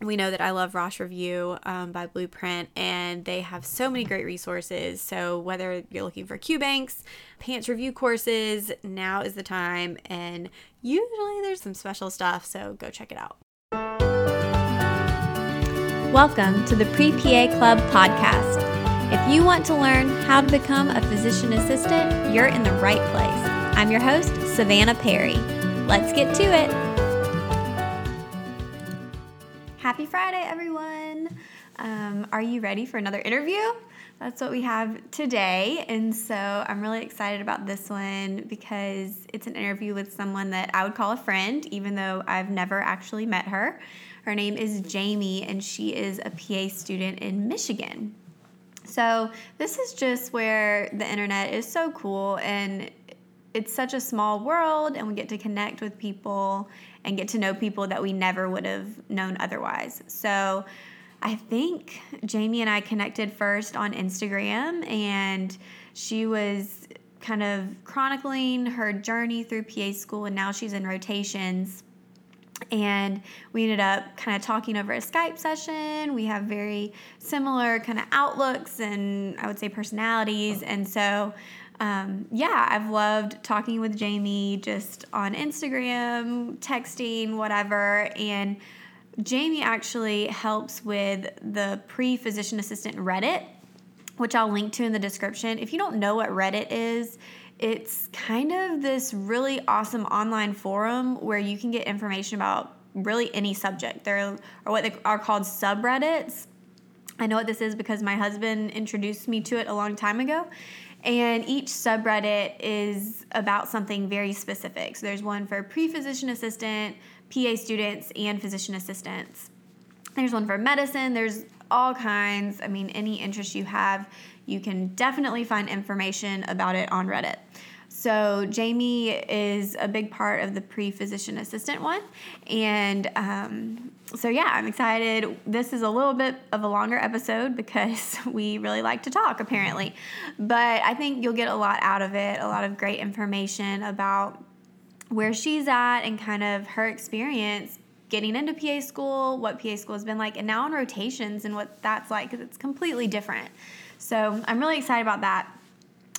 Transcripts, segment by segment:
we know that I love Rosh Review um, by Blueprint, and they have so many great resources. So, whether you're looking for Q banks, PANCE review courses, now is the time. And usually there's some special stuff, so go check it out. Welcome to the Pre PA Club podcast. If you want to learn how to become a physician assistant, you're in the right place. I'm your host, Savannah Perry. Let's get to it. Happy Friday, everyone. Um, are you ready for another interview? That's what we have today. And so I'm really excited about this one because it's an interview with someone that I would call a friend, even though I've never actually met her. Her name is Jamie, and she is a PA student in Michigan. So, this is just where the internet is so cool and it's such a small world, and we get to connect with people and get to know people that we never would have known otherwise. So I think Jamie and I connected first on Instagram, and she was kind of chronicling her journey through PA school, and now she's in rotations. And we ended up kind of talking over a Skype session. We have very similar kind of outlooks and I would say personalities. And so um, yeah, I've loved talking with Jamie just on Instagram, texting, whatever. And Jamie actually helps with the pre physician assistant Reddit, which I'll link to in the description. If you don't know what Reddit is, it's kind of this really awesome online forum where you can get information about really any subject. There are what they are called subreddits. I know what this is because my husband introduced me to it a long time ago. And each subreddit is about something very specific. So there's one for pre physician assistant, PA students, and physician assistants. There's one for medicine. There's all kinds. I mean, any interest you have, you can definitely find information about it on Reddit. So, Jamie is a big part of the pre physician assistant one. And um, so, yeah, I'm excited. This is a little bit of a longer episode because we really like to talk, apparently. But I think you'll get a lot out of it, a lot of great information about where she's at and kind of her experience getting into PA school, what PA school has been like, and now on rotations and what that's like because it's completely different. So, I'm really excited about that.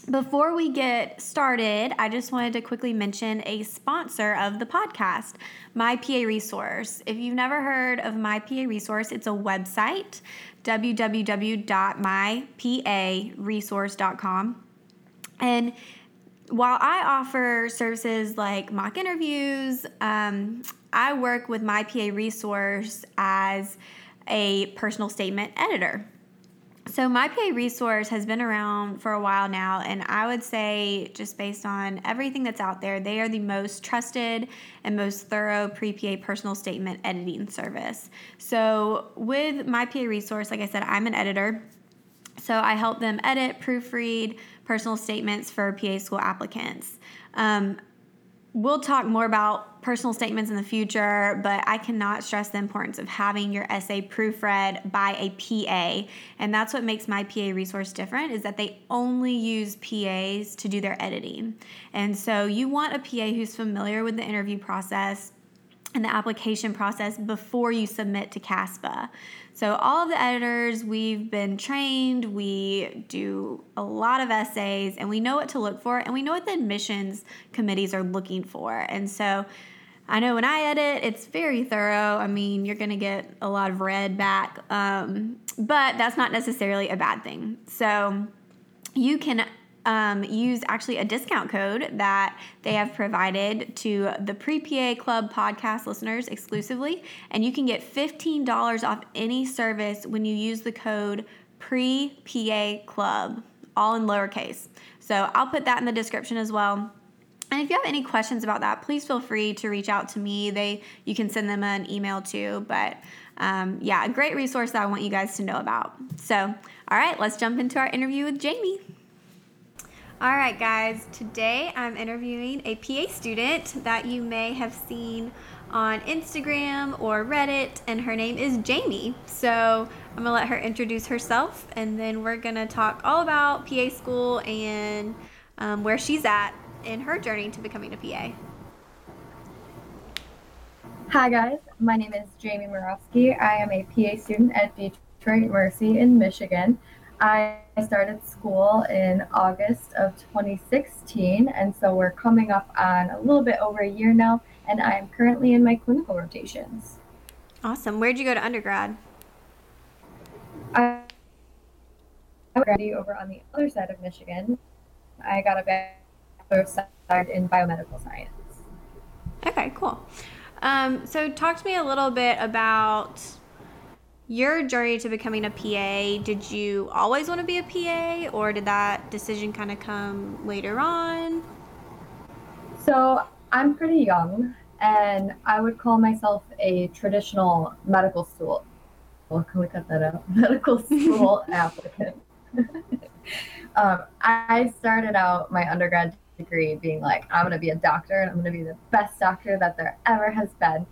Before we get started, I just wanted to quickly mention a sponsor of the podcast, My PA Resource. If you've never heard of My PA Resource, it's a website, www.myparesource.com. And while I offer services like mock interviews, um, I work with My PA Resource as a personal statement editor. So, my PA resource has been around for a while now, and I would say, just based on everything that's out there, they are the most trusted and most thorough pre PA personal statement editing service. So, with my PA resource, like I said, I'm an editor. So, I help them edit, proofread personal statements for PA school applicants. Um, we'll talk more about personal statements in the future, but I cannot stress the importance of having your essay proofread by a PA. And that's what makes my PA resource different is that they only use PAs to do their editing. And so you want a PA who's familiar with the interview process and the application process before you submit to CASPA. So, all of the editors, we've been trained, we do a lot of essays, and we know what to look for, and we know what the admissions committees are looking for. And so, I know when I edit, it's very thorough. I mean, you're going to get a lot of red back, um, but that's not necessarily a bad thing. So, you can um, use actually a discount code that they have provided to the Pre PA Club podcast listeners exclusively. And you can get $15 off any service when you use the code Pre PA Club, all in lowercase. So I'll put that in the description as well. And if you have any questions about that, please feel free to reach out to me. They you can send them an email too. But um, yeah, a great resource that I want you guys to know about. So, all right, let's jump into our interview with Jamie. All right, guys, today I'm interviewing a PA student that you may have seen on Instagram or Reddit, and her name is Jamie. So I'm gonna let her introduce herself, and then we're gonna talk all about PA school and um, where she's at in her journey to becoming a PA. Hi, guys. My name is Jamie Morawski. I am a PA student at Detroit Mercy in Michigan. I started school in August of 2016, and so we're coming up on a little bit over a year now, and I am currently in my clinical rotations. Awesome. Where'd you go to undergrad? I over on the other side of Michigan. I got a bachelor's side in biomedical science. Okay, cool. Um, so, talk to me a little bit about your journey to becoming a PA, did you always want to be a PA or did that decision kind of come later on? So I'm pretty young and I would call myself a traditional medical school. Well, can we cut that out? Medical school applicant. um, I started out my undergrad degree being like, I'm going to be a doctor and I'm going to be the best doctor that there ever has been.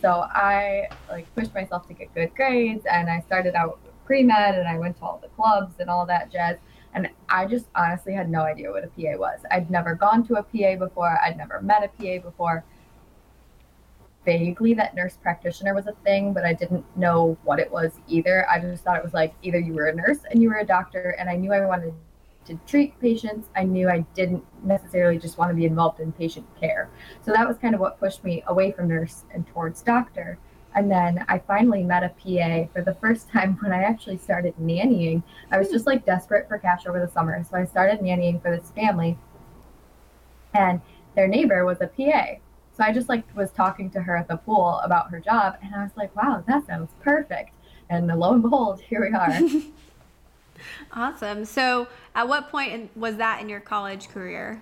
So I like pushed myself to get good grades and I started out pre med and I went to all the clubs and all that jazz. And I just honestly had no idea what a PA was. I'd never gone to a PA before, I'd never met a PA before. Vaguely, that nurse practitioner was a thing, but I didn't know what it was either. I just thought it was like either you were a nurse and you were a doctor, and I knew I wanted to treat patients. I knew I didn't necessarily just want to be involved in patient care. So that was kind of what pushed me away from nurse and towards doctor. And then I finally met a PA for the first time when I actually started nannying. I was just like desperate for cash over the summer. So I started nannying for this family. And their neighbor was a PA. So I just like was talking to her at the pool about her job and I was like, wow, that sounds perfect. And lo and behold, here we are. Awesome. So, at what point in, was that in your college career?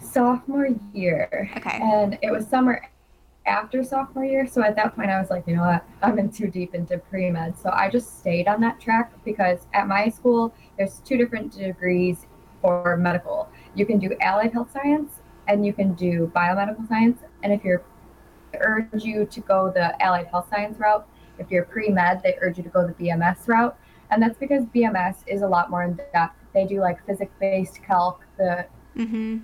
Sophomore year. Okay. And it was summer after sophomore year. So at that point, I was like, you know what? I'm in too deep into pre med. So I just stayed on that track because at my school, there's two different degrees for medical. You can do allied health science and you can do biomedical science. And if you're urge you to go the allied health science route, if you're pre med, they urge you to go the BMS route. And that's because BMS is a lot more in depth. They do like physics based calc, the mm-hmm.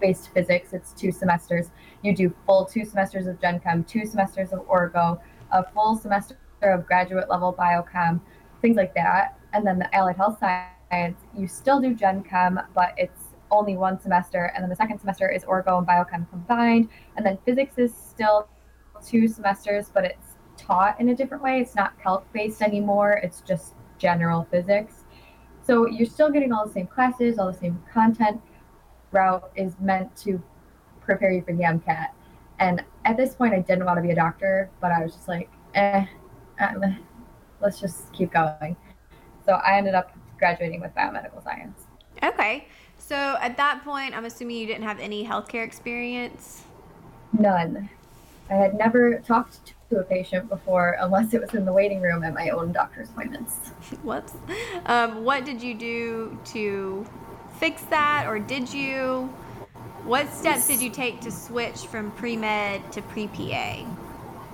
based physics. It's two semesters. You do full two semesters of Gen Chem, two semesters of Orgo, a full semester of graduate level biochem, things like that. And then the allied health science, you still do Gen Chem, but it's only one semester. And then the second semester is Orgo and biochem combined. And then physics is still two semesters, but it's taught in a different way. It's not calc based anymore, it's just general physics. So you're still getting all the same classes, all the same content. Route is meant to prepare you for the MCAT. And at this point, I didn't want to be a doctor, but I was just like, eh, um, let's just keep going. So I ended up graduating with biomedical science. Okay. So at that point, I'm assuming you didn't have any healthcare experience? None. I had never talked to a patient before unless it was in the waiting room at my own doctor's appointments. Whoops. Um, what did you do to fix that, or did you? What steps did you take to switch from pre med to pre PA?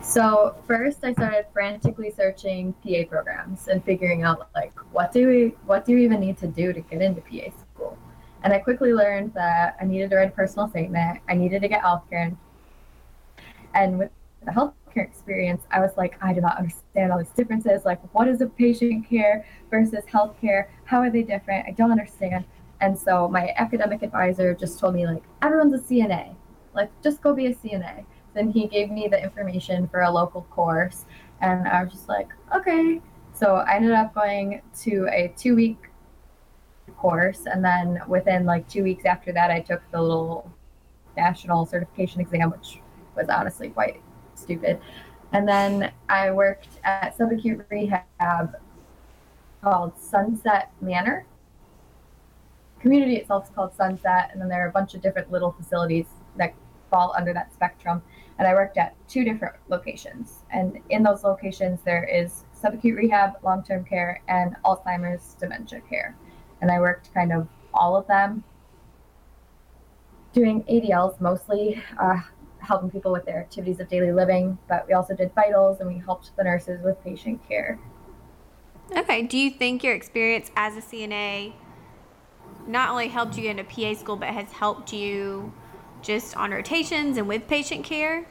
So first, I started frantically searching PA programs and figuring out like what do we what do you even need to do to get into PA school. And I quickly learned that I needed to write a personal statement. I needed to get healthcare. And with the health healthcare experience, I was like, I do not understand all these differences. Like, what is a patient care versus healthcare? How are they different? I don't understand. And so my academic advisor just told me, like, everyone's a CNA. Like, just go be a CNA. Then he gave me the information for a local course. And I was just like, okay. So I ended up going to a two week course. And then within like two weeks after that, I took the little national certification exam, which was honestly quite stupid. And then I worked at subacute rehab called Sunset Manor. Community itself is called Sunset, and then there are a bunch of different little facilities that fall under that spectrum. And I worked at two different locations. And in those locations, there is subacute rehab, long term care, and Alzheimer's dementia care. And I worked kind of all of them, doing ADLs mostly, uh, helping people with their activities of daily living, but we also did vitals and we helped the nurses with patient care. Okay. Do you think your experience as a CNA not only helped you get into PA school, but has helped you just on rotations and with patient care?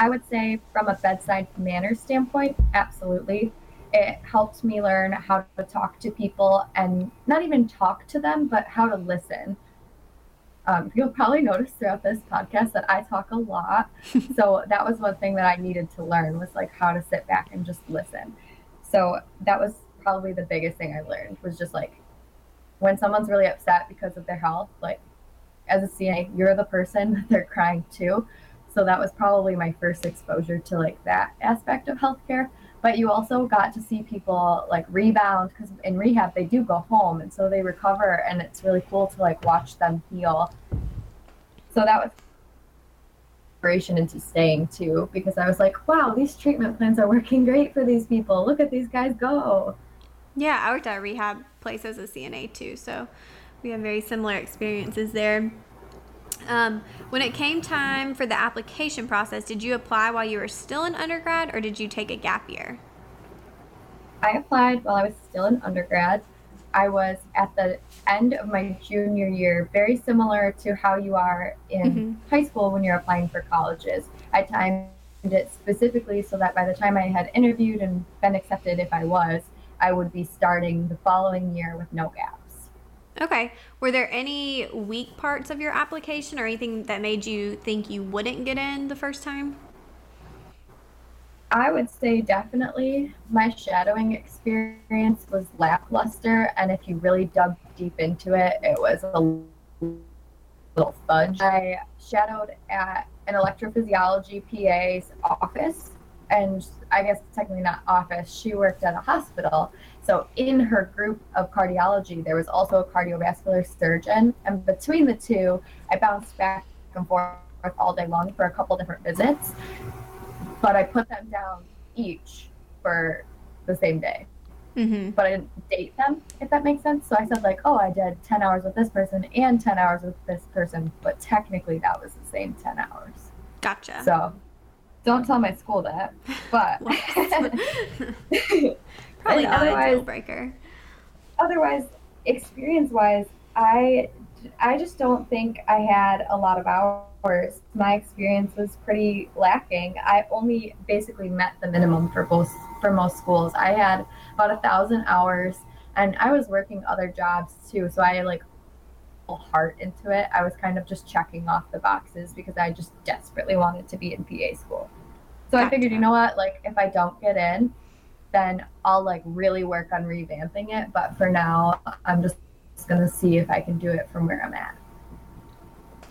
I would say, from a bedside manner standpoint, absolutely. It helped me learn how to talk to people and not even talk to them, but how to listen. Um, you'll probably notice throughout this podcast that I talk a lot. so that was one thing that I needed to learn was like how to sit back and just listen. So that was probably the biggest thing I learned was just like when someone's really upset because of their health, like as a CNA, you're the person that they're crying to. So that was probably my first exposure to like that aspect of healthcare. But you also got to see people like rebound because in rehab they do go home and so they recover and it's really cool to like watch them heal. So that was inspiration into staying too because I was like, wow, these treatment plans are working great for these people. Look at these guys go. Yeah, I worked at a rehab place as a CNA too, so we have very similar experiences there. Um, when it came time for the application process, did you apply while you were still in undergrad or did you take a gap year? I applied while I was still in undergrad. I was at the end of my junior year, very similar to how you are in mm-hmm. high school when you're applying for colleges. I timed it specifically so that by the time I had interviewed and been accepted, if I was, I would be starting the following year with no gaps. Okay. Were there any weak parts of your application or anything that made you think you wouldn't get in the first time? I would say definitely my shadowing experience was lackluster. And if you really dug deep into it, it was a little fudge. I shadowed at an electrophysiology PA's office. And I guess technically not office, she worked at a hospital. So in her group of cardiology, there was also a cardiovascular surgeon. And between the two, I bounced back and forth all day long for a couple different visits. But I put them down each for the same day. Mm-hmm. But I didn't date them, if that makes sense. So I said, like, oh, I did 10 hours with this person and 10 hours with this person. But technically, that was the same 10 hours. Gotcha. So don't tell my school that. But Probably not a deal breaker. Otherwise, experience wise, I I just don't think I had a lot of hours. My experience was pretty lacking. I only basically met the minimum for both for most schools. I had about a thousand hours, and I was working other jobs too. So I like heart into it. I was kind of just checking off the boxes because I just desperately wanted to be in PA school. So I figured, you know what? Like, if I don't get in, then I'll like really work on revamping it. But for now, I'm just gonna see if I can do it from where I'm at.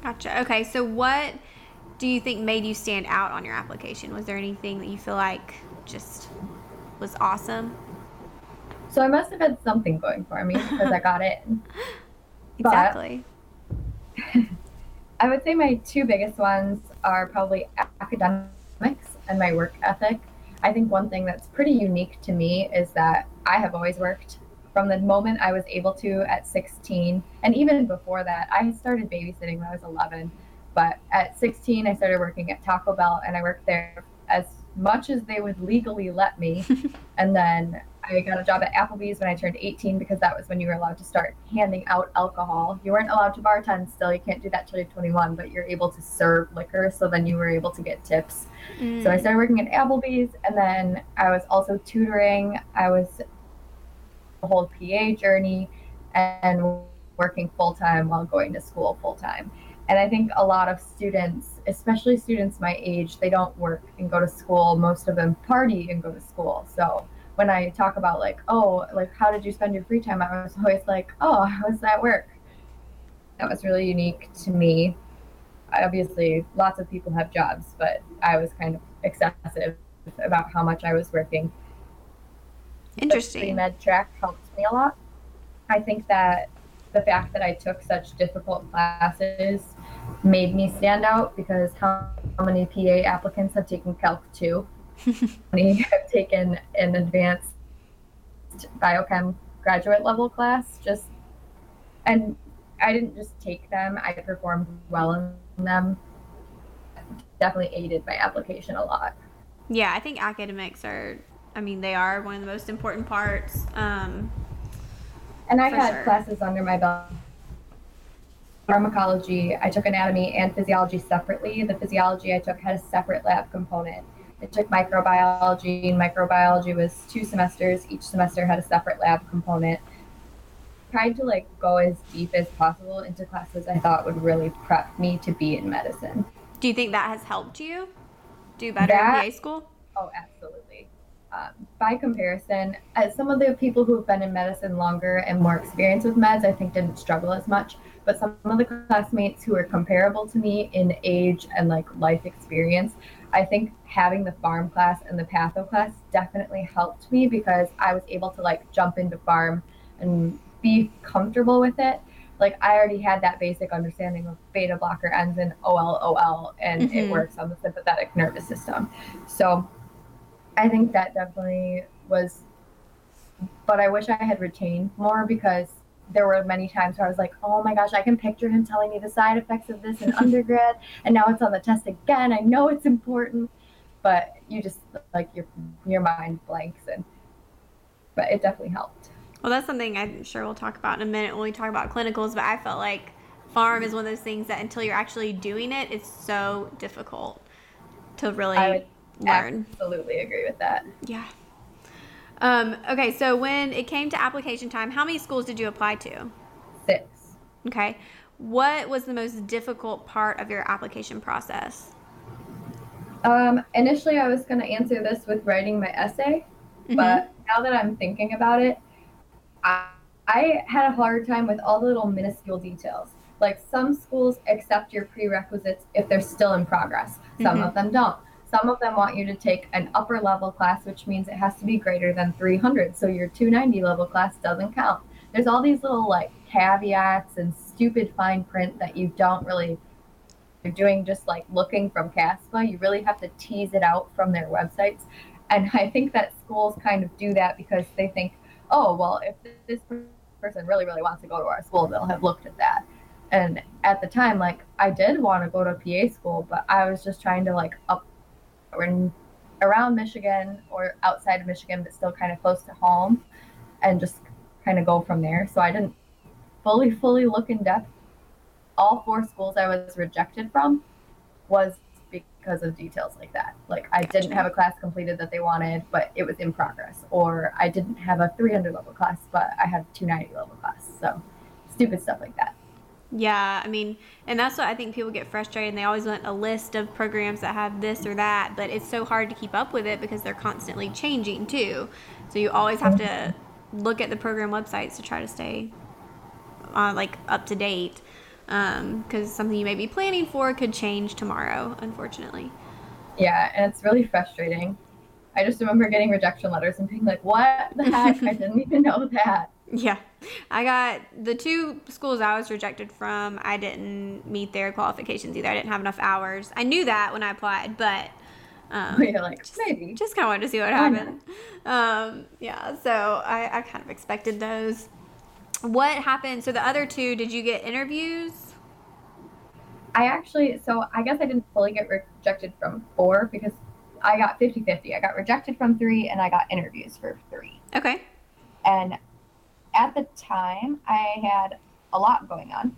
Gotcha. Okay, so what do you think made you stand out on your application? Was there anything that you feel like just was awesome? So I must have had something going for me because I got it. exactly. I would say my two biggest ones are probably academics and my work ethic. I think one thing that's pretty unique to me is that I have always worked from the moment I was able to at 16. And even before that, I started babysitting when I was 11. But at 16, I started working at Taco Bell and I worked there as much as they would legally let me. and then I got a job at Applebee's when I turned 18 because that was when you were allowed to start handing out alcohol. You weren't allowed to bartend still. You can't do that till you're 21, but you're able to serve liquor. So then you were able to get tips. Mm. So I started working at Applebee's and then I was also tutoring. I was the whole PA journey and working full time while going to school full time. And I think a lot of students, especially students my age, they don't work and go to school. Most of them party and go to school. So when I talk about like, oh, like how did you spend your free time? I was always like, oh, I was at work. That was really unique to me. Obviously, lots of people have jobs, but I was kind of excessive about how much I was working. Interesting. Med track helped me a lot. I think that the fact that I took such difficult classes made me stand out because how, how many PA applicants have taken Calc 2? have taken an advanced biochem graduate level class just and I didn't just take them, I performed well in them. Definitely aided my application a lot. Yeah, I think academics are I mean, they are one of the most important parts. Um, and I had sure. classes under my belt. Pharmacology, I took anatomy and physiology separately. The physiology I took had a separate lab component. I took microbiology, and microbiology was two semesters. Each semester had a separate lab component. Trying to like go as deep as possible into classes I thought would really prep me to be in medicine. Do you think that has helped you do better that, in PA school? Oh, absolutely. Um, by comparison, as some of the people who have been in medicine longer and more experienced with meds, I think didn't struggle as much. But some of the classmates who are comparable to me in age and like life experience, I think having the pharm class and the patho class definitely helped me because I was able to like jump into pharm and be comfortable with it. Like I already had that basic understanding of beta blocker ends in OLOL and mm-hmm. it works on the sympathetic nervous system. So I think that definitely was, but I wish I had retained more because there were many times where I was like, oh my gosh, I can picture him telling me the side effects of this in undergrad, and now it's on the test again. I know it's important, but you just like your your mind blanks, and but it definitely helped. Well, that's something I'm sure we'll talk about in a minute when we talk about clinicals. But I felt like pharm is one of those things that until you're actually doing it, it's so difficult to really learn. Absolutely agree with that. Yeah. Um, okay, so when it came to application time, how many schools did you apply to? Six. Okay. What was the most difficult part of your application process? Um, initially, I was going to answer this with writing my essay, mm-hmm. but now that I'm thinking about it, I, I had a hard time with all the little minuscule details. Like some schools accept your prerequisites if they're still in progress, some mm-hmm. of them don't. Some of them want you to take an upper level class, which means it has to be greater than 300. So your 290 level class doesn't count. There's all these little like caveats and stupid fine print that you don't really you're doing just like looking from CASPA. You really have to tease it out from their websites. And I think that schools kind of do that because they think, oh, well, if this person really, really wants to go to our school, they'll have looked at that. And at the time, like I did want to go to PA school, but I was just trying to like up in around Michigan or outside of Michigan, but still kind of close to home, and just kind of go from there. So I didn't fully, fully look in depth. All four schools I was rejected from was because of details like that. Like I didn't have a class completed that they wanted, but it was in progress, or I didn't have a 300 level class, but I had 290 level class. So stupid stuff like that. Yeah, I mean, and that's what I think people get frustrated and they always want a list of programs that have this or that, but it's so hard to keep up with it because they're constantly changing too. So you always have to look at the program websites to try to stay uh, like up to date because um, something you may be planning for could change tomorrow, unfortunately. Yeah, and it's really frustrating. I just remember getting rejection letters and being like, what the heck? I didn't even know that. Yeah. I got the two schools I was rejected from, I didn't meet their qualifications either. I didn't have enough hours. I knew that when I applied, but um, you're like, just, maybe. Just kind of wanted to see what happened. Um, yeah, so I, I kind of expected those. What happened? So the other two, did you get interviews? I actually, so I guess I didn't fully get rejected from four because I got 50 50. I got rejected from three and I got interviews for three. Okay. And at the time, I had a lot going on.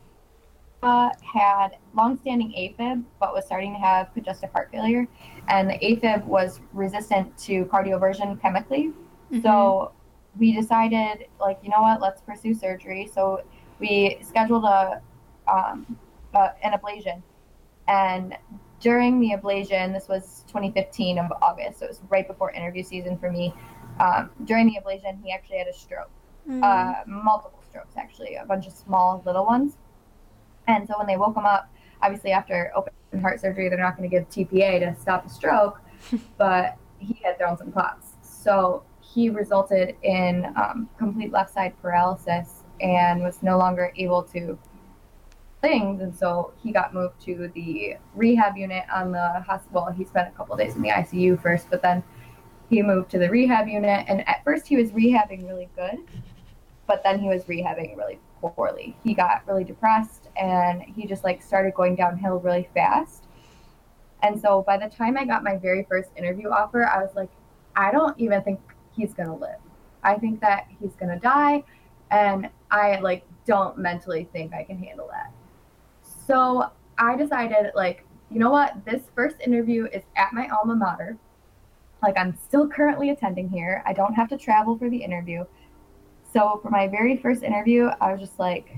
Uh, had long-standing AFib, but was starting to have congestive heart failure, and the AFib was resistant to cardioversion chemically. Mm-hmm. So we decided, like, you know what, let's pursue surgery. So we scheduled a um, uh, an ablation, and during the ablation, this was 2015 of August, so it was right before interview season for me. um, during the ablation, he actually had a stroke, Mm. uh, multiple strokes actually, a bunch of small little ones. And so when they woke him up, obviously after open heart surgery, they're not going to give TPA to stop a stroke, but he had thrown some clots. So he resulted in um, complete left side paralysis and was no longer able to things and so he got moved to the rehab unit on the hospital he spent a couple days in the icu first but then he moved to the rehab unit and at first he was rehabbing really good but then he was rehabbing really poorly. He got really depressed and he just like started going downhill really fast. And so by the time i got my very first interview offer i was like i don't even think he's gonna live. I think that he's gonna die and i like don't mentally think i can handle that so I decided, like, you know what? This first interview is at my alma mater. Like, I'm still currently attending here. I don't have to travel for the interview. So, for my very first interview, I was just like,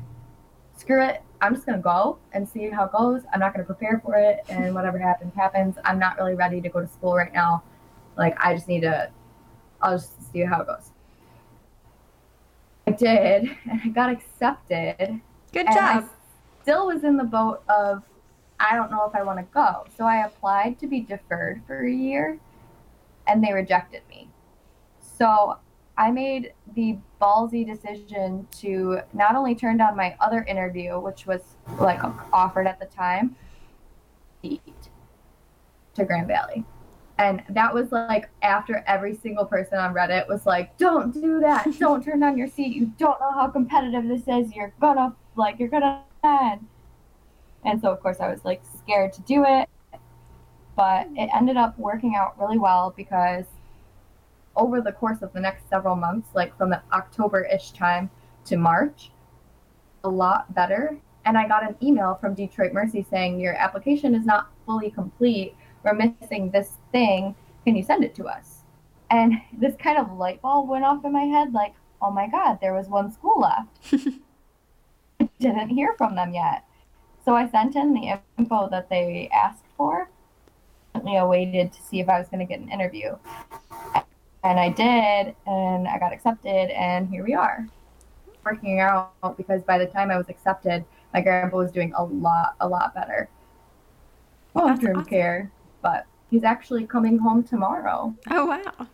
screw it. I'm just going to go and see how it goes. I'm not going to prepare for it. And whatever happens, happens. I'm not really ready to go to school right now. Like, I just need to, I'll just see how it goes. I did, and I got accepted Good job. I still was in the boat of I don't know if I want to go. So I applied to be deferred for a year and they rejected me. So I made the ballsy decision to not only turn down my other interview, which was like offered at the time, to Grand Valley. And that was like after every single person on Reddit was like, don't do that. Don't turn down your seat. You don't know how competitive this is. You're gonna, like, you're gonna win. And so, of course, I was like scared to do it. But it ended up working out really well because over the course of the next several months, like from the October ish time to March, a lot better. And I got an email from Detroit Mercy saying, Your application is not fully complete we're missing this thing. Can you send it to us? And this kind of light bulb went off in my head like, oh my God, there was one school left. Didn't hear from them yet. So I sent in the info that they asked for. I waited to see if I was going to get an interview. And I did, and I got accepted, and here we are. Working out because by the time I was accepted, my grandpa was doing a lot, a lot better. Long term awesome. care but he's actually coming home tomorrow. Oh wow.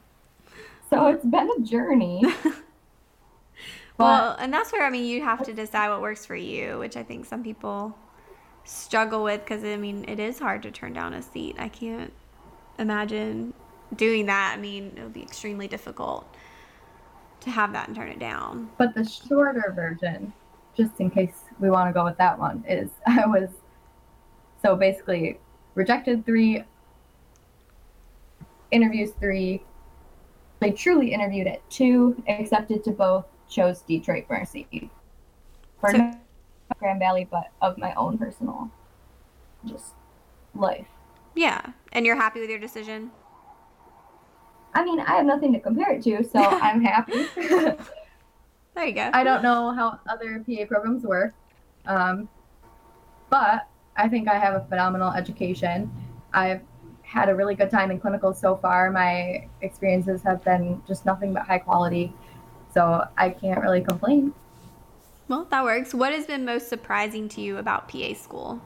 So it's been a journey. Well, and that's where I mean you have to decide what works for you, which I think some people struggle with because I mean it is hard to turn down a seat. I can't imagine doing that. I mean it would be extremely difficult to have that and turn it down. but the shorter version, just in case we want to go with that one, is I was so basically rejected three, interviews three. They truly interviewed at two, accepted to both, chose Detroit Mercy for So- not Grand Valley, but of my own personal just life. Yeah, and you're happy with your decision. I mean, I have nothing to compare it to, so I'm happy. There you go. I don't know how other PA programs work, um, but I think I have a phenomenal education. I've had a really good time in clinical so far. My experiences have been just nothing but high quality, so I can't really complain. well, that works. What has been most surprising to you about PA school?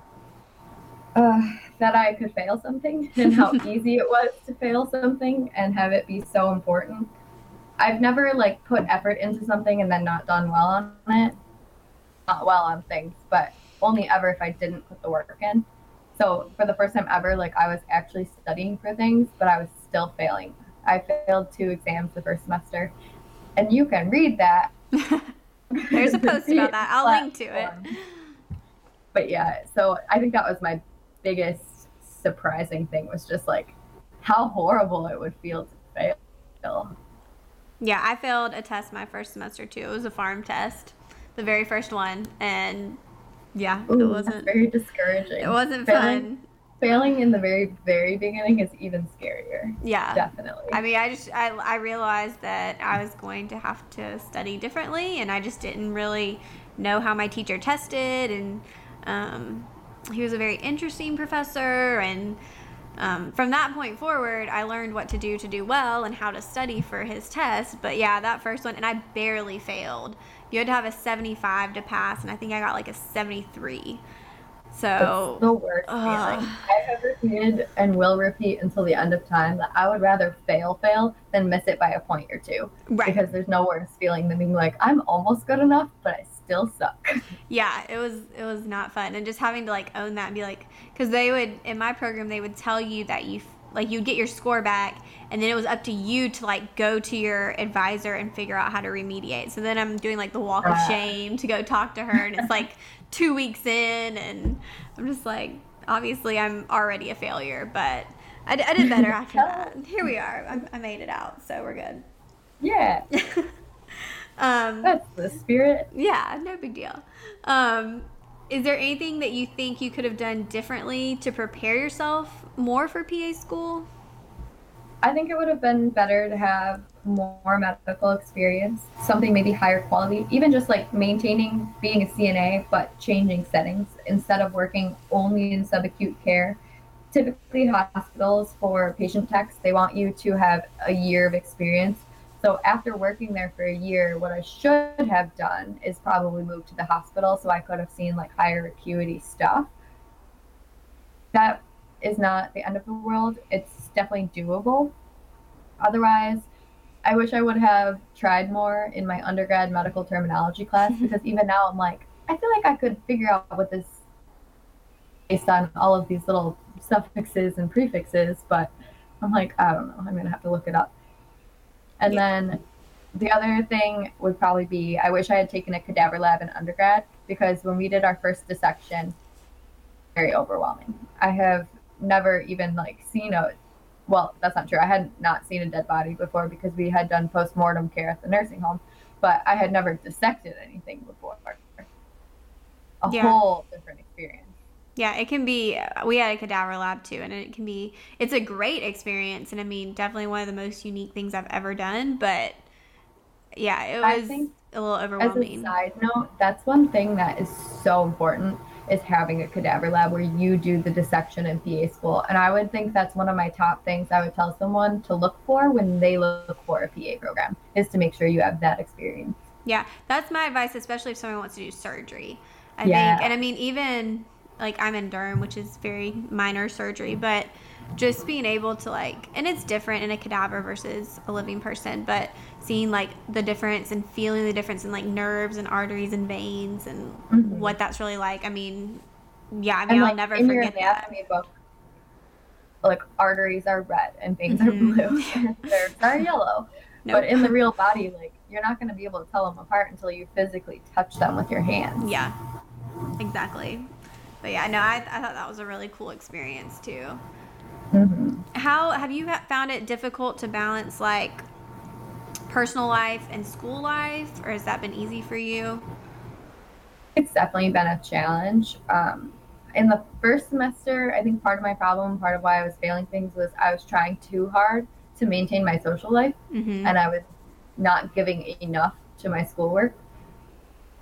Uh, that I could fail something and how easy it was to fail something and have it be so important. I've never like put effort into something and then not done well on it. Not well on things, but only ever if I didn't put the work in. So for the first time ever, like I was actually studying for things, but I was still failing. I failed two exams the first semester, and you can read that. There's a post about that. I'll link to it. But yeah, so I think that was my biggest surprising thing was just like how horrible it would feel to fail. Yeah, I failed a test my first semester too. It was a pharm test, the very first one, and yeah, it Ooh, that's wasn't. very discouraging. It wasn't failing, fun. Failing in the very very beginning is even scarier. Yeah. Definitely. I mean, I just I, I realized that I was going to have to study differently, and I just didn't really know how my teacher tested, and um, he was a very interesting professor, and um, from that point forward, I learned what to do to do well and how to study for his test. But yeah, that first one, and I barely failed. You had to have a 75 to pass, and I think I got like a 73. So It's the worst Ugh. feeling. I have repeated and will repeat until the end of time that I would rather fail, fail than miss it by a point or two. right, Because there's no worse feeling than being like, I'm almost good enough, but I still suck. yeah, it was it was not fun, and just having to like own that and be like, because they would in my program they would tell you that you like you'd get your score back, and then it was up to you to like go to your advisor and figure out how to remediate. So then I'm doing like the walk of Ah. shame to go talk to her, and it's like two weeks in, and I'm just like, obviously I'm already a failure, but I did better after that. Here we are. I, I made it out, so we're good. yeah, um, that's the spirit. yeah, no big deal. Um, is there anything that you think you could have done differently to prepare yourself more for PA school? I think it would have been better to have more medical experience, something maybe higher quality, even just like maintaining being a CNA, but changing settings instead of working only in subacute care. Typically, hospitals for patient techs, they want you to have a year of experience. So, after working there for a year, what I should have done is probably move to the hospital so I could have seen like higher acuity stuff. That is not the end of the world. It's definitely doable. Otherwise, I wish I would have tried more in my undergrad medical terminology class because even now I'm like, I feel like I could figure out what this based on all of these little suffixes and prefixes, but I'm like, I don't know. I'm gonna have to look it up. And then the other thing would probably be I wish I had taken a cadaver lab in undergrad because when we did our first dissection, very overwhelming. I have never even like seen a well, that's not true. I had not seen a dead body before because we had done post mortem care at the nursing home, but I had never dissected anything before. A Yeah. whole different experience. Yeah, it can be. Uh, we had a cadaver lab too, and it can be. It's a great experience, and I mean, definitely one of the most unique things I've ever done. But yeah, it I was think a little overwhelming. As a side note, that's one thing that is so important is having a cadaver lab where you do the dissection in PA school. And I would think that's one of my top things I would tell someone to look for when they look for a PA program is to make sure you have that experience. Yeah, that's my advice, especially if someone wants to do surgery. I Yeah. think, and I mean, even like I'm in derm, which is very minor surgery, but just being able to like, and it's different in a cadaver versus a living person, but seeing like the difference and feeling the difference in like nerves and arteries and veins and Mhm. what that's really like. I mean, yeah, I mean, And I'll like never in your forget that. anatomy book, like arteries are red and veins Mhm. are blue, and nerves are yellow. But in the real body, like you're not going to be able to tell them apart until you physically touch them with your hands. Yeah, exactly. But yeah, no, I, I thought that was a really cool experience too. Hmm How have you found it difficult to balance like personal life and school life, or has that been easy for you? It's definitely been a challenge. Um, in the first semester, I think part of my problem, part of why I was failing things was I was trying too hard to maintain my social life Mm-hmm. and I was not giving enough to my schoolwork.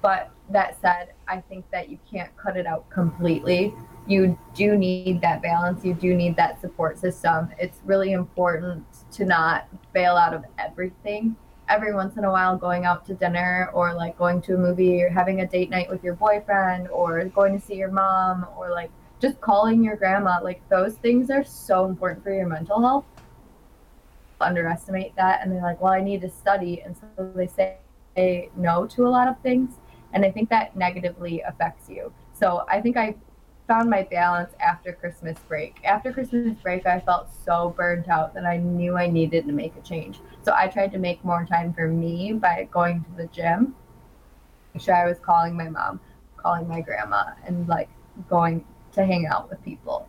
But that said, I think that you can't cut it out completely. You do need that balance. You do need that support system. It's really important to not bail out of everything. Every once in a while, going out to dinner or like going to a movie or having a date night with your boyfriend or going to see your mom or like just calling your grandma, like those things are so important for your mental health underestimate that and they're like well i need to study and so they say no to a lot of things and i think that negatively affects you so i think i found my balance after christmas break after christmas break i felt so burnt out that i knew i needed to make a change so i tried to make more time for me by going to the gym sure i was calling my mom calling my grandma and like going to hang out with people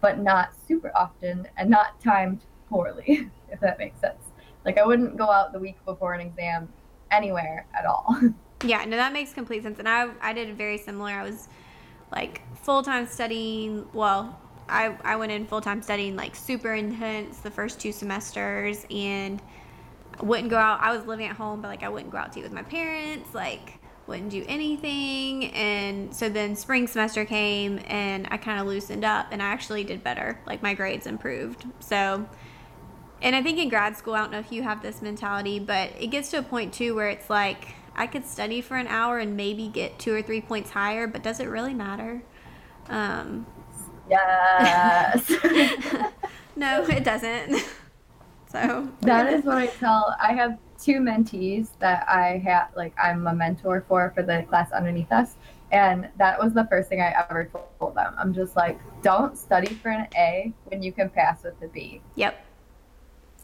but not super often and not timed poorly, if that makes sense. Like I wouldn't go out the week before an exam anywhere at all. Yeah, no, that makes complete sense. And I, I did very similar. I was like full time studying. Well, I, I went in full time studying like super intense the first two semesters and wouldn't go out. I was living at home, but like I wouldn't go out to eat with my parents. Like wouldn't do anything. And so then spring semester came and I kind of loosened up and I actually did better. Like my grades improved. So, and I think in grad school, I don't know if you have this mentality, but it gets to a point too where it's like I could study for an hour and maybe get two or three points higher, but does it really matter? Um, yes. no, it doesn't. so that is what I tell. I have two mentees that I have, like, I'm a mentor for for the class underneath us. And that was the first thing I ever told them. I'm just like, don't study for an A when you can pass with a B. Yep.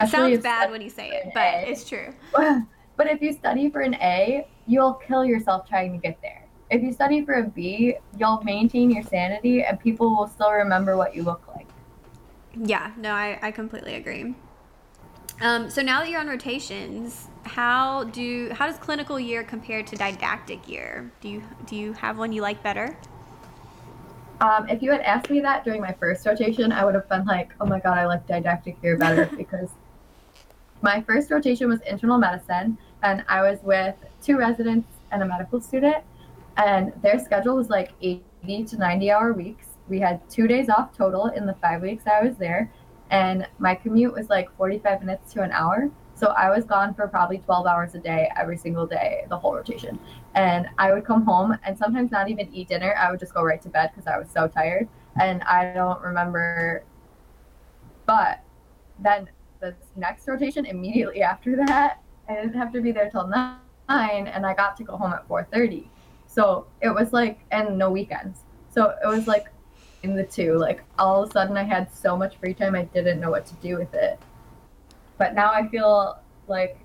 It sounds bad when you say it, but a. it's true. But if you study for an A, you'll kill yourself trying to get there. If you study for a B, you'll maintain your sanity and people will still remember what you look like. Yeah, no, I, I completely agree. Um, so now that you're on rotations, how do how does clinical year compare to didactic year? Do you do you have one you like better? Um, if you had asked me that during my first rotation, I would have been like, "Oh my god, I like didactic year better," because my first rotation was internal medicine, and I was with two residents and a medical student, and their schedule was like 80 to 90 hour weeks. We had two days off total in the five weeks I was there, and my commute was like 45 minutes to an hour. So I was gone for probably 12 hours a day every single day, the whole rotation. And I would come home and sometimes not even eat dinner. I would just go right to bed because I was so tired. And I don't remember. But then the next rotation, immediately after that, I didn't have to be there till 9 and I got to go home at 4.30. So it was like, and no weekends. So it was like in the two. Like all of a sudden, I had so much free time, I didn't know what to do with it. But now I feel like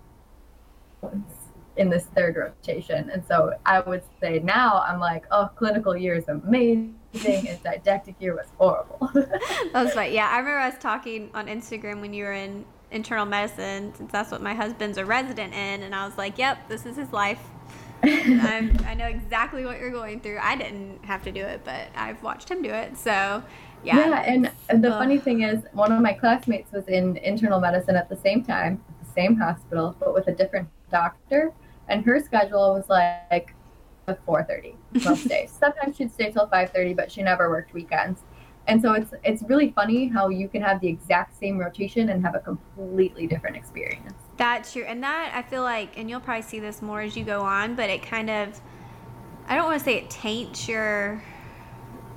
in this third rotation, and so I would say now I'm like, oh, clinical year is amazing, and didactic year was horrible. that's right. Yeah, I remember us talking on Instagram when you were in internal medicine, since that's what my husband's a resident in, and I was like, yep, this is his life. I'm, I know exactly what you're going through. I didn't have to do it, but I've watched him do it. So, yeah. Yeah, and the funny thing is, one of my classmates was in internal medicine at the same time, the same hospital, but with a different doctor, and her schedule was like 4:30 most days. Sometimes she'd stay till 5:30, but she never worked weekends. And so it's it's really funny how you can have the exact same rotation and have a completely different experience. That's true. And that I feel like and you'll probably see this more as you go on, but it kind of I don't want to say it taints your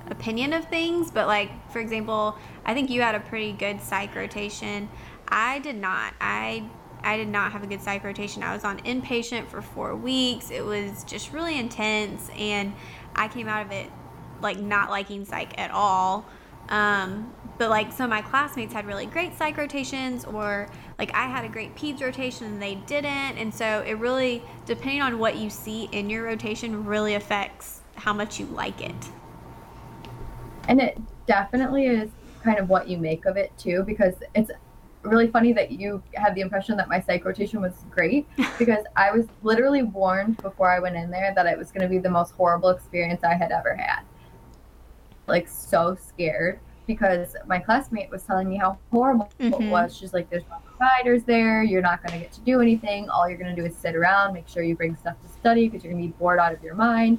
opinion of things, but like for example, I think you had a pretty good psych rotation. I did not. I I did not have a good psych rotation. I was on inpatient for 4 weeks. It was just really intense and I came out of it like not liking psych at all. Um, but like some of my classmates had really great psych rotations or like I had a great peds rotation and they didn't. And so it really, depending on what you see in your rotation, really affects how much you like it. And it definitely is kind of what you make of it too, because it's really funny that you had the impression that my psych rotation was great because I was literally warned before I went in there that it was going to be the most horrible experience I had ever had. Like, so scared because my classmate was telling me how horrible mm-hmm. it was. She's like, there's no providers there. You're not going to get to do anything. All you're going to do is sit around, make sure you bring stuff to study because you're going to be bored out of your mind.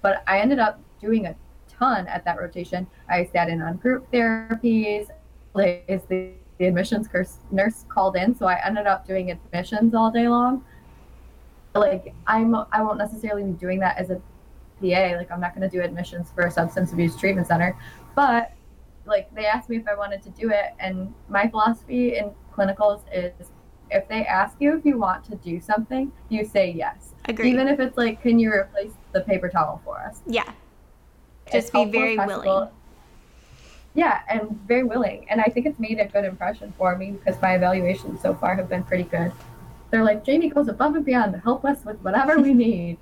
But I ended up doing a ton at that rotation. I sat in on group therapies. Like, is the, the admissions nurse called in, so I ended up doing admissions all day long. Like I'm, I won't necessarily be doing that as a PA. Like I'm not going to do admissions for a substance abuse treatment center, but like they asked me if I wanted to do it, and my philosophy in clinicals is if they ask you if you want to do something, you say yes. Agree. Even if it's like, can you replace the paper towel for us? Yeah. Just it's be very willing. Yeah, and very willing. And I think it's made a good impression for me because my evaluations so far have been pretty good. They're like, Jamie goes above and beyond to help us with whatever we need.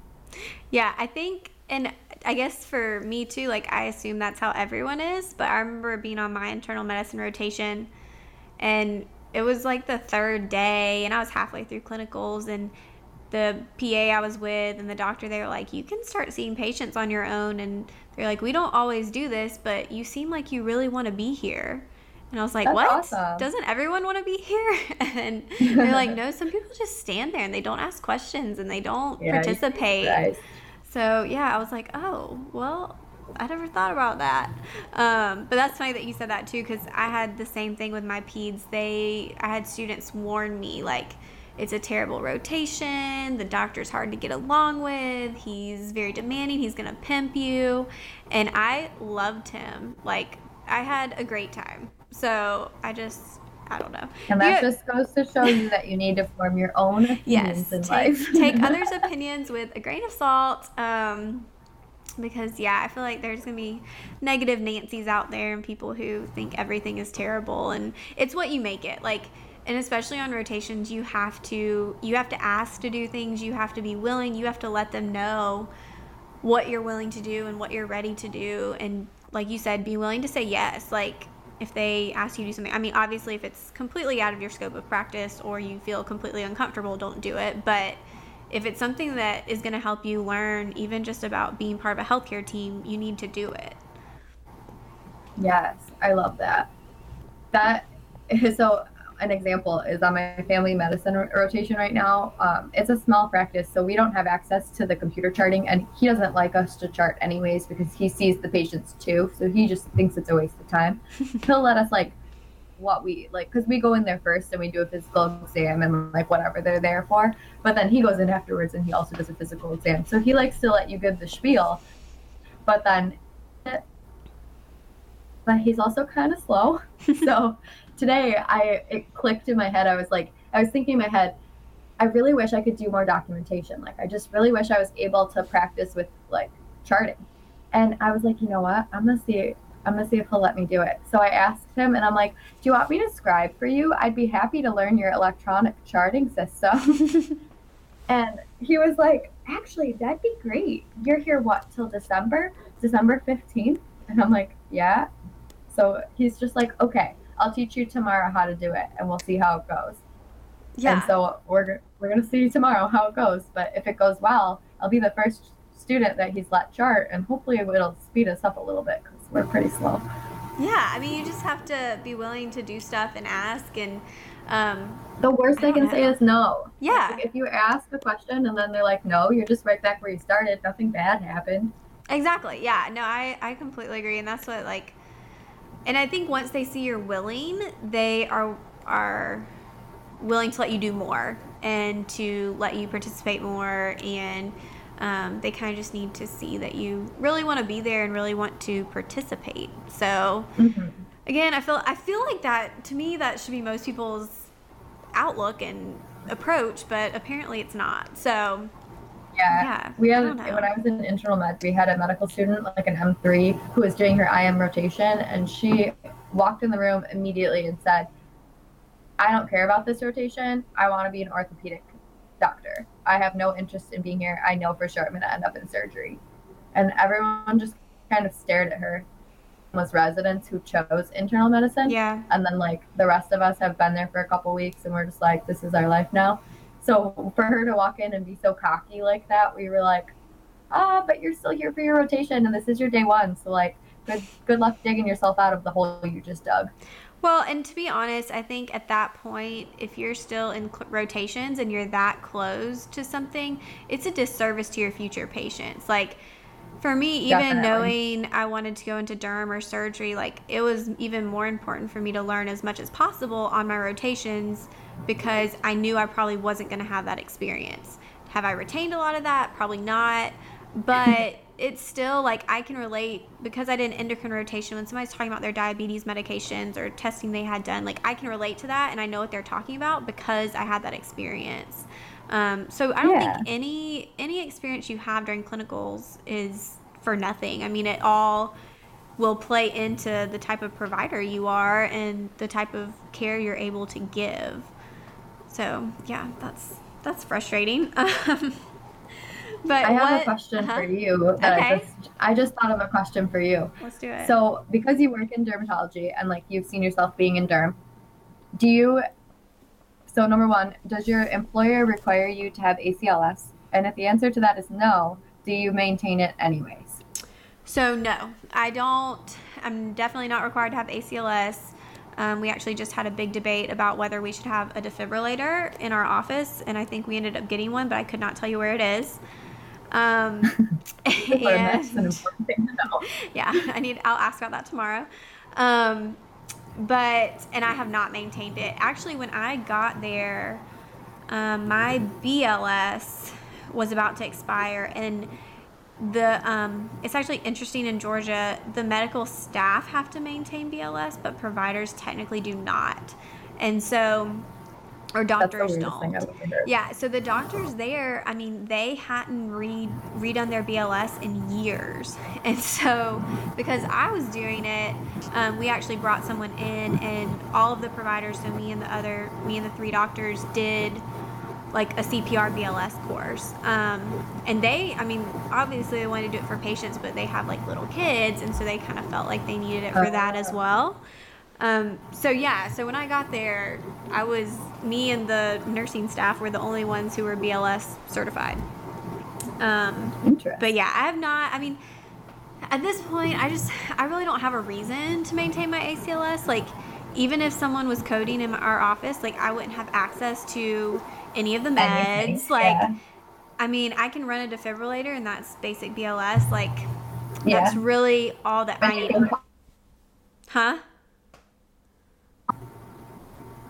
yeah, I think, and I guess for me too, like I assume that's how everyone is, but I remember being on my internal medicine rotation and it was like the third day and I was halfway through clinicals and the PA I was with and the doctor they were like, You can start seeing patients on your own and they're like, We don't always do this, but you seem like you really want to be here. And I was like, That's what? awesome. Doesn't everyone want to be here? And they're like, no, some people just stand there and they don't ask questions and they don't Yeah, participate. So yeah, I was like, oh, well, I never thought about that. Um, but that's funny that you said that too, because I had the same thing with my peds. They, I had students warn me like, it's a terrible rotation. The doctor's hard to get along with. He's very demanding. He's gonna pimp you, and I loved him. Like I had a great time. So I just, I don't know. And that You- just goes to show you that you need to form your own opinions yes in take, life. take others opinions with a grain of salt um because yeah i feel like there's gonna be negative nancys out there and people who think everything is terrible and it's what you make it like and especially on rotations you have to you have to ask to do things you have to be willing you have to let them know what you're willing to do and what you're ready to do and like you said be willing to say yes like if they ask you to do something i mean obviously if it's completely out of your scope of practice or you feel completely uncomfortable don't do it but if it's something that is going to help you learn even just about being part of a healthcare team you need to do it Yes, I love that. That is so. An example is on my family medicine ro- rotation right now. Um, it's a small practice, so we don't have access to the computer charting, and he doesn't like us to chart anyways because he sees the patients too. So he just thinks it's a waste of time. He'll let us like what we like because we go in there first and we do a physical exam and like whatever they're there for. But then he goes in afterwards and he also does a physical exam. So he likes to let you give the spiel, but then but he's also kind of slow. so today I it clicked in my head. I was like, I was thinking in my head, I really wish I could do more documentation. Like I just really wish I was able to practice with like charting. And I was like, you know what? I'm gonna see I'm gonna see if he'll let me do it. So I asked him and I'm like, Do you want me to scribe for you? I'd be happy to learn your electronic charting system. and he was like, Actually, that'd be great. You're here what till December? December fifteenth? And I'm like, Yeah. So he's just like, okay, I'll teach you tomorrow how to do it, and we'll see how it goes. Yeah. And so we're we're gonna see tomorrow how it goes. But if it goes well, I'll be the first student that he's let chart, and hopefully it'll speed us up a little bit because we're pretty slow. yeah i mean you just have to be willing to do stuff and ask and um, The worst I I can don't say is no. Yeah. Like, if you ask a question and then they're like, no, you're just right back where you started. Nothing bad happened. Exactly. Yeah. No, I, I completely agree. And that's what like and I think once they see you're willing, they are are willing to let you do more and to let you participate more and um, they kind of just need to see that you really want to be there and really want to participate. So Mhm. again, I feel I feel like that to me that should be most people's outlook and approach, but apparently it's not. So Yeah. Yeah, We I had don't when I was in internal med, we had a medical student, like an M3, who was doing her IM rotation, and she walked in the room immediately and said, "I don't care about this rotation. I want to be an orthopedic doctor. I have no interest in being here. I know for sure I'm going to end up in surgery." And everyone just kind of stared at her. Was residents who chose internal medicine, yeah. and then like the rest of us have been there for a couple weeks and we're just like this is our life now so for her to walk in and be so cocky like that we were like ah but you're still here for your rotation and this is your day one so like good good luck digging yourself out of the hole you just dug Well, and to be honest, I think at that point, if you're still in cl- rotations and you're that close to something, it's a disservice to your future patients. Like, for me, even Definitely. knowing I wanted to go into derm or surgery, like, it was even more important for me to learn as much as possible on my rotations because I knew I probably wasn't going to have that experience. Have I retained a lot of that? Probably not. But it's still like I can relate because I did an endocrine rotation when somebody's talking about their diabetes medications or testing they had done. Like I can relate to that and I know what they're talking about because I had that experience. Um, so I don't Yeah. think any any experience you have during clinicals is for nothing. I mean, it all will play into the type of provider you are and the type of care you're able to give. So yeah, that's that's frustrating. But i have what, a question uh-huh. for you that i Okay. just i just thought of a question for you Let's do it. So, because you work in dermatology and like you've seen yourself being in derm, do you? So, number one, does your employer require you to have ACLS? And if the answer to that is no, do you maintain it anyways? So no, I don't. I'm definitely not required to have ACLS. Um, we actually just had a big debate about whether we should have a defibrillator in our office, and I think we ended up getting one, but I could not tell you where it is. Um, and- important thing to know. yeah, I need. I'll ask about that tomorrow. Um, but and I have not maintained it. Actually, when I got there, um, my BLS was about to expire, and the um, it's actually interesting in Georgia. The medical staff have to maintain BLS, but providers technically do not, and so or doctors don't. thing I've ever heard. Yeah, so the doctors there, I mean, they hadn't re- redone their BLS in years. And so, because I was doing it, um, we actually brought someone in, and all of the providers, so me and the other, me and the three doctors, did like a CPR BLS course. Um, and they, I mean, obviously they wanted to do it for patients, but they have like little kids, and so they kind of felt like they needed it for that as well. Um, so yeah, so when I got there, I was me and the nursing staff were the only ones who were BLS certified. Um, but yeah, I have not. I mean, at this point, I just I really don't have a reason to maintain my ACLS. Like, even if someone was coding in our office, like I wouldn't have access to any of the meds. Anything, Like, yeah. I mean, I can run a defibrillator, and that's basic BLS. Like, Yeah. that's really all that I need. Huh?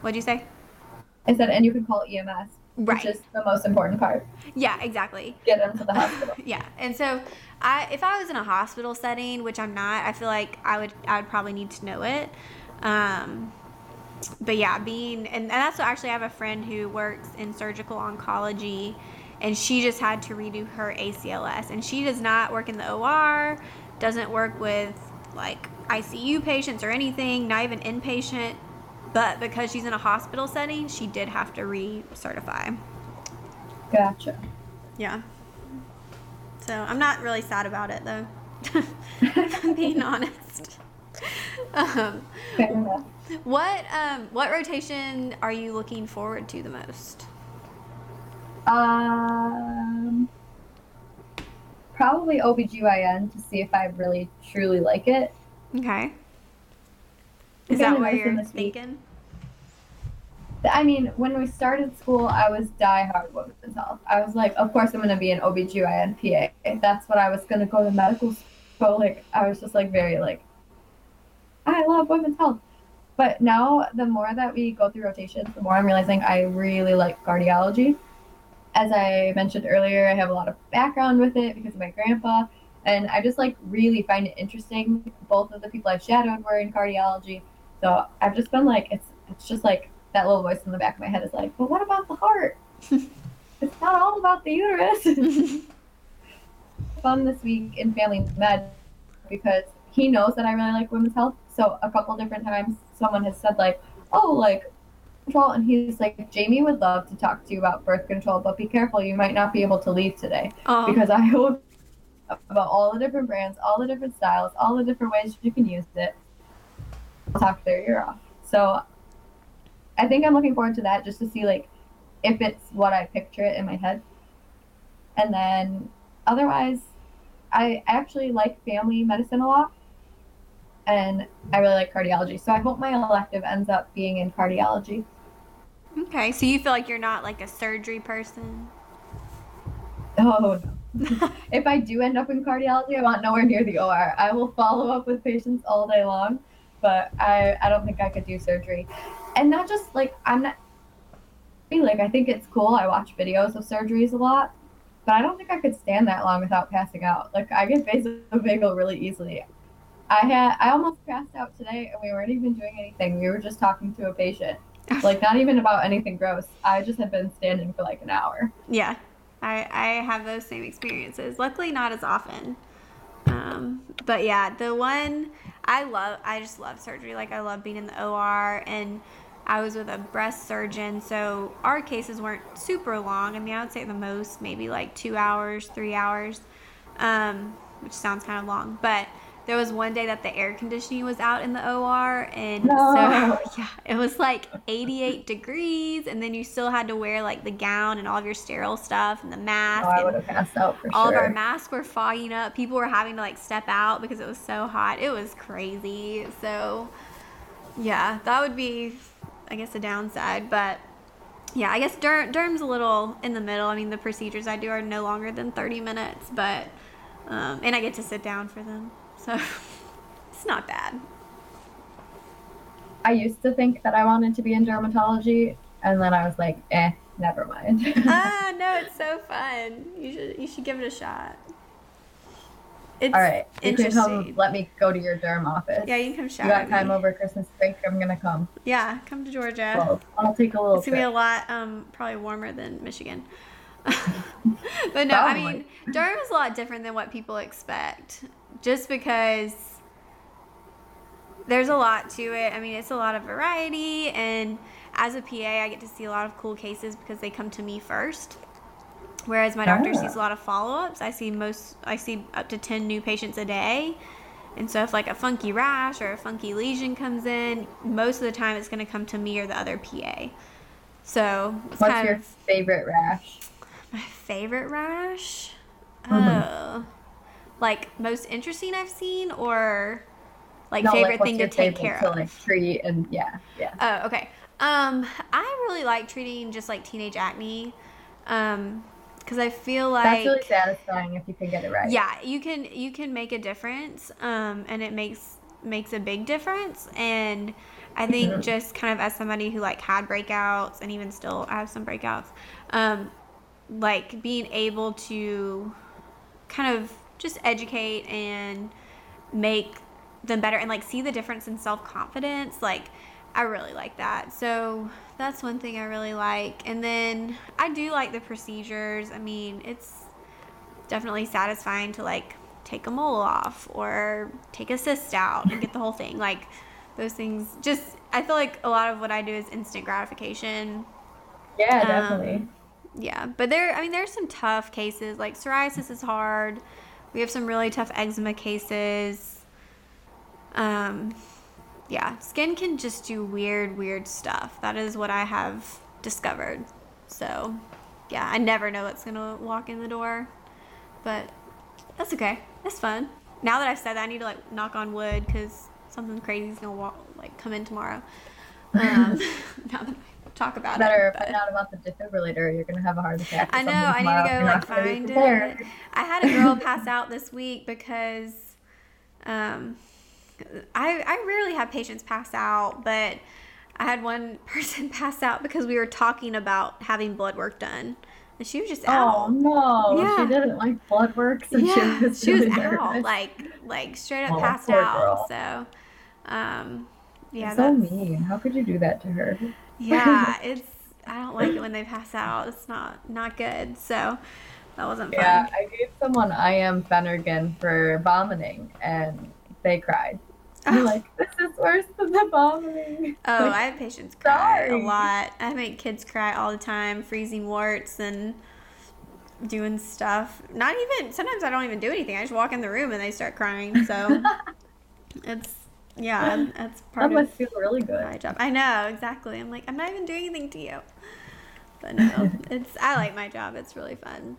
What'd you say? I said, and you can call EMS, Right. which is the most important part. Yeah, exactly. Get them to the hospital. Yeah, and so I, if I was in a hospital setting, which I'm not, I feel like I would, I would probably need to know it. Um, but yeah, being, and, and that's what actually I have a friend who works in surgical oncology, and she just had to redo her ACLS, and she does not work in the OR, doesn't work with like ICU patients or anything, not even inpatient. But because she's in a hospital setting, she did have to recertify. Gotcha. Yeah. So I'm not really sad about it though. if I'm being honest. Um, what um, what rotation are you looking forward to the most? Um, probably OBGYN to see if I really truly like it. Okay. Is that what you're this week. thinking? I mean, when we started school, I was diehard women's health. I was like, of course I'm going to be an OBGYN PA. That's what I was going to go to medical school. Like, I was just like very like, I love women's health. But now, the more that we go through rotations, the more I'm realizing I really like cardiology. As I mentioned earlier, I have a lot of background with it because of my grandpa. And I just like really find it interesting. Both of the people I've shadowed were in cardiology. So I've just been like, it's it's just like that little voice in the back of my head is like, but what about the heart? it's not all about the uterus. Fun this week in family med because he knows that I really like women's health. So a couple different times someone has said like, oh, like control, and he's like, Jamie would love to talk to you about birth control, but be careful, you might not be able to leave today Oh, because I will about all the different brands, all the different styles, all the different ways you can use it. Talk their ear off. So I think I'm looking forward to that just to see like if it's what I picture it in my head. And then otherwise I actually like family medicine a lot. And I really like cardiology. So I hope my elective ends up being in cardiology. okay. So you feel like you're not like a surgery person? Oh no. if I do end up in cardiology, I want nowhere near the OR. I will follow up with patients all day long, but I, I don't think I could do surgery. And not just like I'm not like I think it's cool. I watch videos of surgeries a lot, but I don't think I could stand that long without passing out. Like I get vasovagal really easily. I had I almost passed out today and we weren't even doing anything. We were just talking to a patient. Like not even about anything gross. I just had been standing for like an hour. Yeah, I, I have those same experiences. Luckily, not as often. Um, but yeah, the one I love, I just love surgery. Like, I love being in the OR, and I was with a breast surgeon, so our cases weren't super long. I mean, I would say the most maybe like two hours, three hours, um, which sounds kind of long. But there was one day that the air conditioning was out in the OR, and No. so yeah, it was like 88 degrees, and then you still had to wear like the gown and all of your sterile stuff and the mask. Oh. I and would have passed out for all sure. of our masks were fogging up. People were having to like step out because it was so hot. It was crazy. So, Yeah, that would be, I guess, a downside. But yeah, I guess der- derm's a little in the middle. I mean, the procedures I do are no longer than 30 minutes, but, um, and I get to sit down for them. So it's not bad. I used to think that I wanted to be in dermatology, and then I was like, eh, never mind. ah, no, it's so fun. You should you should give it a shot. It's All right, you can come. Let me go to your derm office. Yeah, you can come shout You got time me. over Christmas break? I'm gonna come. Yeah, come to Georgia. Well, I'll take a little. It's gonna be a lot, um, probably warmer than Michigan. but no, I mean, derm is a lot different than what people expect. Just because there's a lot to it. I mean, it's a lot of variety, and as a PA, I get to see a lot of cool cases because they come to me first. Whereas my doctor Ah. sees a lot of follow-ups. I see most, I see up to ten new patients a day. And so if like a funky rash or a funky lesion comes in, most of the time it's going to come to me or the other PA. So What's your of favorite rash? my favorite rash. Mhm. Oh, like most interesting I've seen, or like favorite what's thing to take care to, of. like treat and yeah, yeah. Oh, okay. Um, I really like treating just like teenage acne, um, because I feel like That's really satisfying if you can get it right. yeah you can you can make a difference um and it makes makes a big difference and i think Mhm. just kind of as somebody who like had breakouts and even still have some breakouts um like being able to kind of just educate and make them better and like see the difference in self-confidence like i really like that so that's one thing i really like and then i do like the procedures i mean it's definitely satisfying to like take a mole off or take a cyst out and get the whole thing. Like those things just I feel like a lot of what I do is instant gratification. Yeah, Um, definitely. Yeah, but there I mean there's some tough cases like psoriasis is hard. We have some really tough eczema cases. Um yeah, skin can just do weird weird stuff. That is what I have discovered. So, yeah, I never know what's going to walk in the door. But that's okay. That's fun. Now that I've said that, I need to like knock on wood because something crazy is gonna walk like come in tomorrow. Um, now that talk about Better it. but- find out about the defibrillator. You're gonna have a heart attack. I know. I need to go like find prepared. it. I had a girl pass out this week because um, I I rarely have patients pass out, but I had one person pass out because we were talking about having blood work done, and she was just Oh no, Yeah. she didn't like blood work, so yeah, she was, she was really out, nervous. like like straight up Oh, passed out. girl. So, um, yeah, so that's, mean. How could you do that to her? Yeah, it's I don't like it when they pass out. It's not not good. So that wasn't fun. Yeah, I gave someone IM Phenergan for vomiting, and they cried. I'm oh. like, "This is worse than the vomiting." Oh, Like, I have patients cry sorry. a lot. I make kids cry all the time, freezing warts and doing stuff. Not even sometimes I don't even do anything. I just walk in the room and they start crying. So it's yeah, that's that part must of feel really good. my job. I know exactly. I'm like I'm not even doing anything to you. But no, it's I like my job. It's really fun.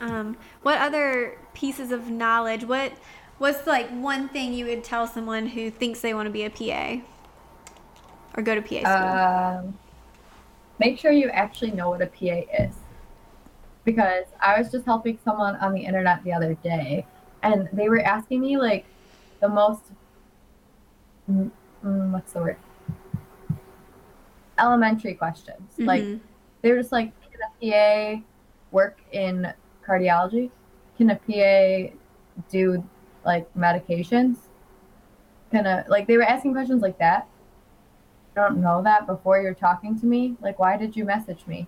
Um, what other pieces of knowledge? What what's like one thing you would tell someone who thinks they want to be a PA or go to PA school? Um, make sure you actually know what a PA is. Because I was just helping someone on the internet the other day, and they were asking me like the most, mm, mm, what's the word? Elementary questions. Like Mhm. they were just like, can a PA work in cardiology? Can a PA do like medications? Can a like they were asking questions like that. I don't know that before you're talking to me. Like, why did you message me?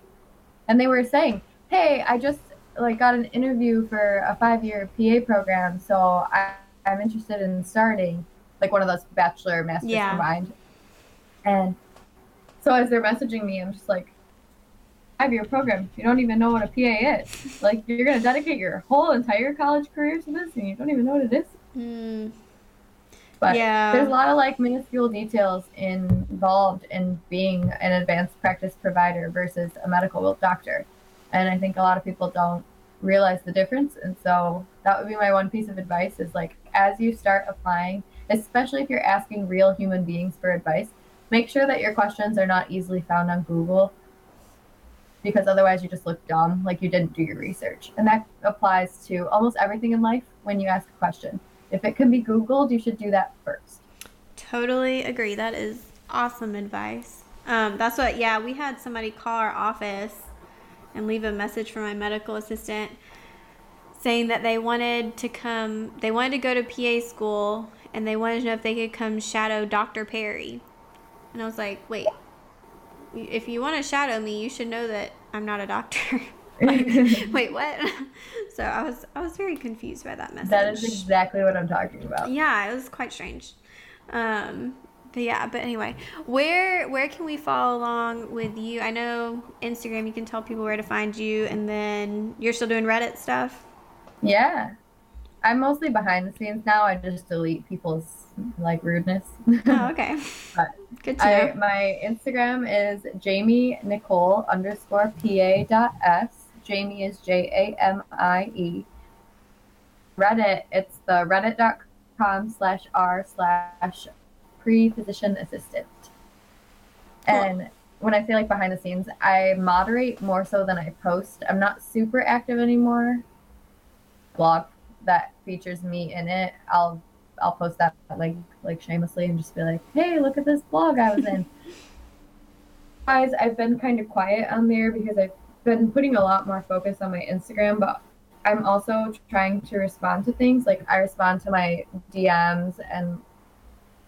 And they were saying, hey, I just like got an interview for a five year PA program, so I, I'm interested in starting like one of those bachelor masters Yeah. combined. And so as they're messaging me, I'm just like, I have your program. You don't even know what a PA is. Like you're gonna dedicate your whole entire college career to this, and you don't even know what it is. Mm, But Yeah. there's a lot of like minuscule details involved in being an advanced practice provider versus a medical doctor, and I think a lot of people don't realize the difference. And so that would be my one piece of advice: is like as you start applying especially if you're asking real human beings for advice. Make sure that your questions are not easily found on Google because otherwise you just look dumb, like you didn't do your research. And that applies to almost everything in life when you ask a question. If it can be Googled, you should do that first. Totally agree. That is awesome advice. Um, that's what, yeah, we had somebody call our office and leave a message for my medical assistant saying that they wanted to come, they wanted to go to PA school and they wanted to know if they could come shadow Dr. Perry. And I was like, wait, if you want to shadow me, you should know that I'm not a doctor. like, wait, what? so I was I was very confused by that message. That is exactly what I'm talking about. Yeah, it was quite strange. Um, but yeah, but anyway, where where can we follow along with you? I know Instagram. You can tell people where to find you, and then you're still doing Reddit stuff. Yeah, I'm mostly behind the scenes now. I just delete people's like rudeness. Oh, okay. but Good to I, know. my Instagram is Jamie Nicole underscore PA dot S. Jamie is J A M I E. Reddit, it's the reddit.com slash r slash pre physician assistant. And when I say like behind the scenes, I moderate more so than I post. I'm not super active anymore. Blog that features me in it, I'll I'll post that like like shamelessly and just be like, hey, look at this blog I was in. Guys, I've been kind of quiet on there because I've been putting a lot more focus on my Instagram, but I'm also trying to respond to things. Like I respond to my DMs and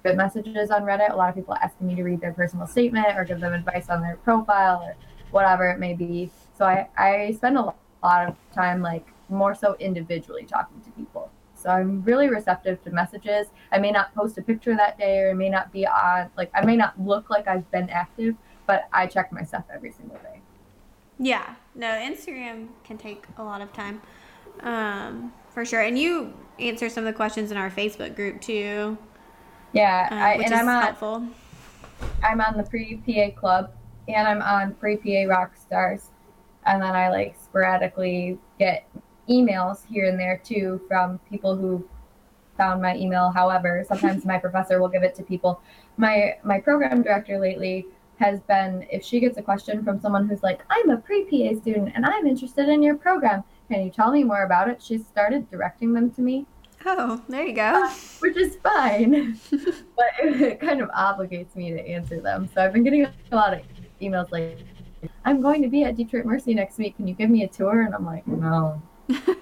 good messages on Reddit. A lot of people asking me to read their personal statement or give them advice on their profile or whatever it may be. So I, I spend a lot of time like more so individually talking to people. So I'm really receptive to messages. I may not post a picture that day or I may not be on like I may not look like I've been active, but I check my stuff every single day. Yeah, no, Instagram can take a lot of time, um, for sure. And you answer some of the questions in our Facebook group too, Yeah, um, I, and is I'm on helpful. I'm on the pre PA club and I'm on pre PA rock stars. And then I like sporadically get emails here and there too from people who found my email. However, sometimes my professor will give it to people. My my program director lately has been if she gets a question from someone who's like, I'm a pre PA student and I'm interested in your program. Can you tell me more about it? She's started directing them to me Oh, there you go. Uh, which is fine. but it, it kind of obligates me to answer them. So I've been getting a lot of emails like, I'm going to be at Detroit Mercy next week. Can you give me a tour? And I'm like, no.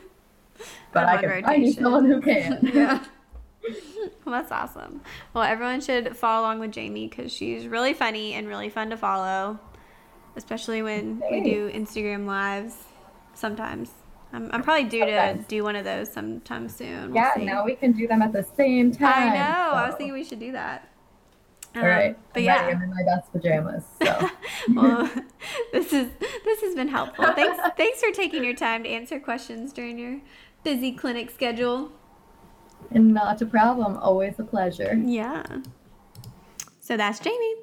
But I'm I can find you someone who can. yeah. Well, that's awesome. Well, everyone should follow along with Jamie because she's really funny and really fun to follow, especially when we do Instagram lives. Sometimes I'm, I'm probably due to do one of those sometime soon. We'll yeah, see. now we can do them at the same time. I know. I was thinking we should do that. All right. Um, but I'm yeah. ready. I'm in my best pajamas. So well, this is this has been helpful. Thanks thanks for taking your time to answer questions during your busy clinic schedule. and not a problem. Always a pleasure. Yeah. So that's Jamie.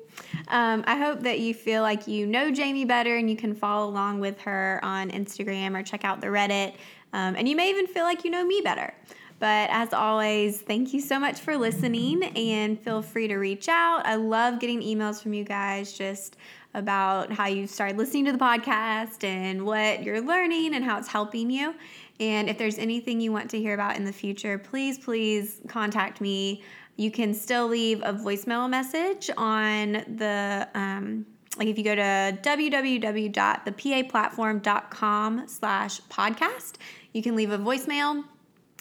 Um, I hope that you feel like you know Jamie better and you can follow along with her on Instagram or check out the Reddit. Um, and you may even feel like you know me better. But as always, thank you so much for listening and feel free to reach out. I love getting emails from you guys just about how you started listening to the podcast and what you're learning and how it's helping you. And if there's anything you want to hear about in the future, please, please contact me. You can still leave a voicemail message on the um, like if you go to www.thepaplatform.com slash podcast you can leave a voicemail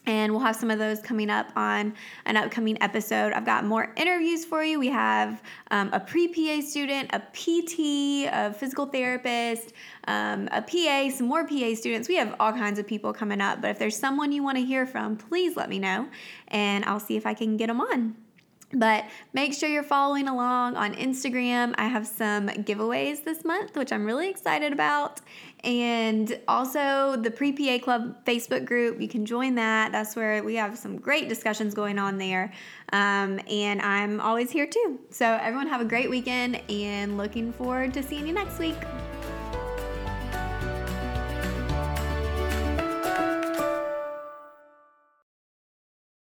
and we'll have some of those coming up on an upcoming episode. I've got more interviews for you. We have um, a pre PA student, a PT, a physical therapist, um, a PA, some more PA students. We have all kinds of people coming up. But if there's someone you want to hear from, please let me know and I'll see if I can get them on. But make sure you're following along on Instagram. I have some giveaways this month, which I'm really excited about. And also the Pre PA Club Facebook group. You can join that. That's where we have some great discussions going on there. Um, and I'm always here too. So, everyone, have a great weekend and looking forward to seeing you next week.